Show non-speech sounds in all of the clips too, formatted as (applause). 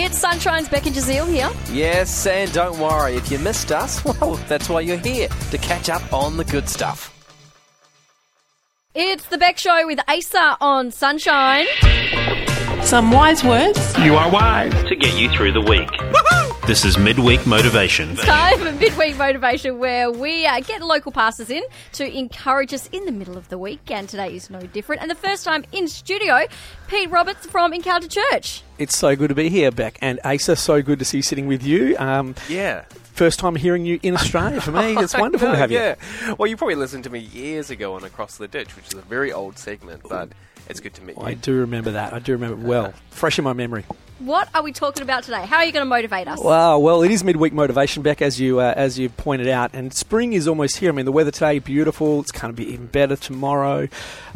It's Sunshine's Beck and Jazeel here. Yes, and don't worry, if you missed us, (laughs) well, that's why you're here, to catch up on the good stuff. It's the Beck Show with Asa on Sunshine. Some wise words. You are wise. to get you through the week. This is midweek motivation. It's Time for midweek motivation where we uh, get local pastors in to encourage us in the middle of the week, and today is no different. And the first time in studio, Pete Roberts from Encounter Church. It's so good to be here, Beck. And Asa, so good to see you sitting with you. Um, Yeah. first time hearing you in Australia for me. (laughs) It's wonderful No, to have you. yeah. Well, you probably listened to me years ago on Across the Ditch, which is a very old segment, but it's good to meet you. I do remember that. I do remember it well. Fresh in my memory. What are we talking about today? How are you going to motivate us? Wow. Well, it is midweek motivation, Beck, as you uh, as you've pointed out, and spring is almost here. I mean, the weather today beautiful. It's going to be even better tomorrow,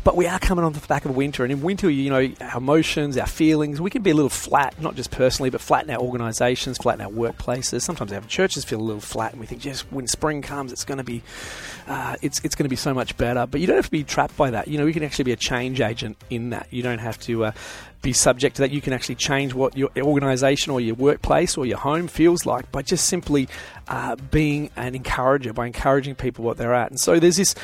but we are coming on the back of winter, and in winter, you know, our emotions, our feelings, we can be a little flat, not just personally, but flat in our organisations, flat in our workplaces. Sometimes our churches feel a little flat, and we think, just when spring comes, it's going to be, uh, it's it's going to be so much better. But you don't have to be trapped by that. You know, we can actually be a change agent in that. You don't have to. Uh, be subject to that. You can actually change what your organisation or your workplace or your home feels like by just simply uh, being an encourager, by encouraging people what they're at. And so there's this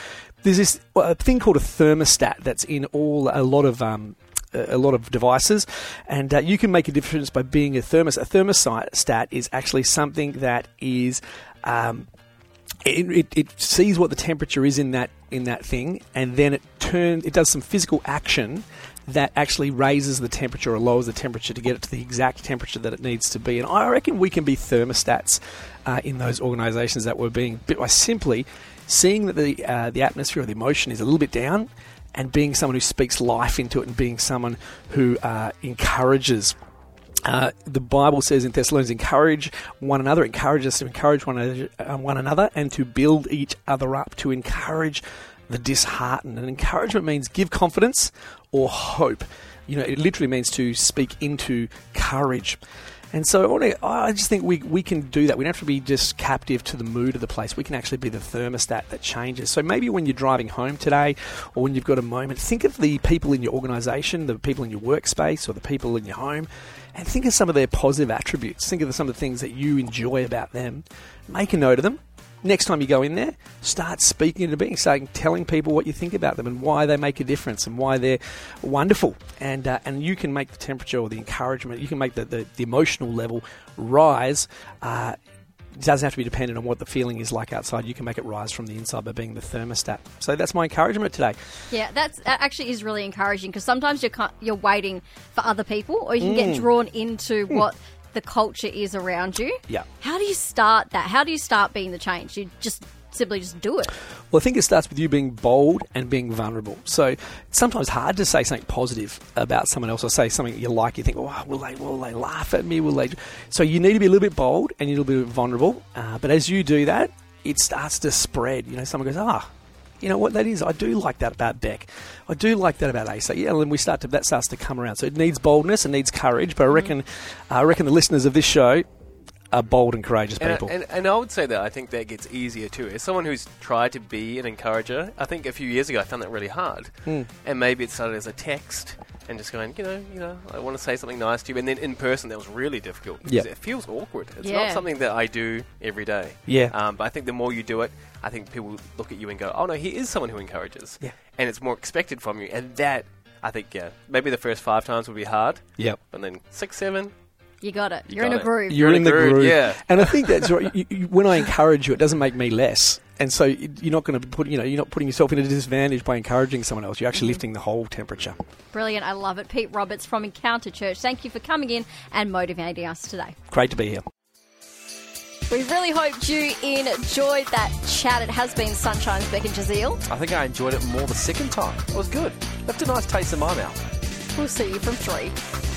there's this uh, thing called a thermostat that's in all a lot of. Um, a lot of devices, and uh, you can make a difference by being a thermos. A thermostat is actually something that is um, it, it, it sees what the temperature is in that in that thing, and then it turns it does some physical action that actually raises the temperature or lowers the temperature to get it to the exact temperature that it needs to be. And I reckon we can be thermostats uh, in those organisations that we're being by simply seeing that the uh, the atmosphere or the emotion is a little bit down, and being someone who speaks life into it, and being someone who uh, encourages uh, the Bible says in Thessalonians, encourage one another, encourage us to encourage one uh, one another, and to build each other up, to encourage the disheartened. And encouragement means give confidence or hope. You know, it literally means to speak into courage. And so I, just think we, we can do that. We don't have to be just captive to the mood of the place. We can actually be the thermostat that changes. So maybe when you're driving home today or when you've got a moment, think of the people in your organisation, the people in your workspace or the people in your home, and think of some of their positive attributes. Think of some of the things that you enjoy about them. Make a note of them. Next time you go in there, start speaking into being, start telling people what you think about them and why they make a difference and why they're wonderful. And uh, and you can make the temperature or the encouragement, you can make the, the, the emotional level rise. Uh, it doesn't have to be dependent on what the feeling is like outside. You can make it rise from the inside by being the thermostat. So that's my encouragement today. Yeah, that's that actually is really encouraging because sometimes you're you're waiting for other people, or you can get drawn into what the culture is around you. Yeah. How do you start that? How do you start being the change? You just simply just do it. Well, I think it starts with you being bold and being vulnerable. So it's sometimes hard to say something positive about someone else or say something that you like. You think, oh, will they, will they laugh at me? Will they? So you need to be a little bit bold and a little bit vulnerable. Uh, but as you do that, it starts to spread. You know, someone goes, ah. You know what that is? I do like that about Beck. I do like that about Asa. Yeah, and we start to that starts to come around. So it needs boldness, it needs courage. But I reckon, I reckon the listeners of this show are bold and courageous people. and, and I would say that I think that gets easier too. As someone who's tried to be an encourager, I think a few years ago I found that really hard. Hmm. And maybe it started as a text and just going, you know, you know, I want to say something nice to you. And then in person, that was really difficult because Yeah. it feels awkward. It's Yeah. not something that I do every day. Yeah. Um, but I think the more you do it, I think people look at you and go, oh no, he is someone who encourages. Yeah. And it's more expected from you. And that, I think, yeah, maybe the first five times would be hard. yep. But then six, seven, You got it. You You are in got a it. groove. You're in the groove, groove, yeah. And I think that's right. You, you, when I encourage you, it doesn't make me less. And so you're not going to put, you know, you're not putting yourself in a disadvantage by encouraging someone else. You're actually mm-hmm. lifting the whole temperature. Brilliant. I love it. Pete Roberts from Encounter Church. Thank you for coming in and motivating us today. Great to be here. We really hoped you enjoyed that chat. It has been Sunshine's Beck and Jazeel. I think I enjoyed it more the second time. It was good. Left a nice taste in my mouth. We'll see you from three.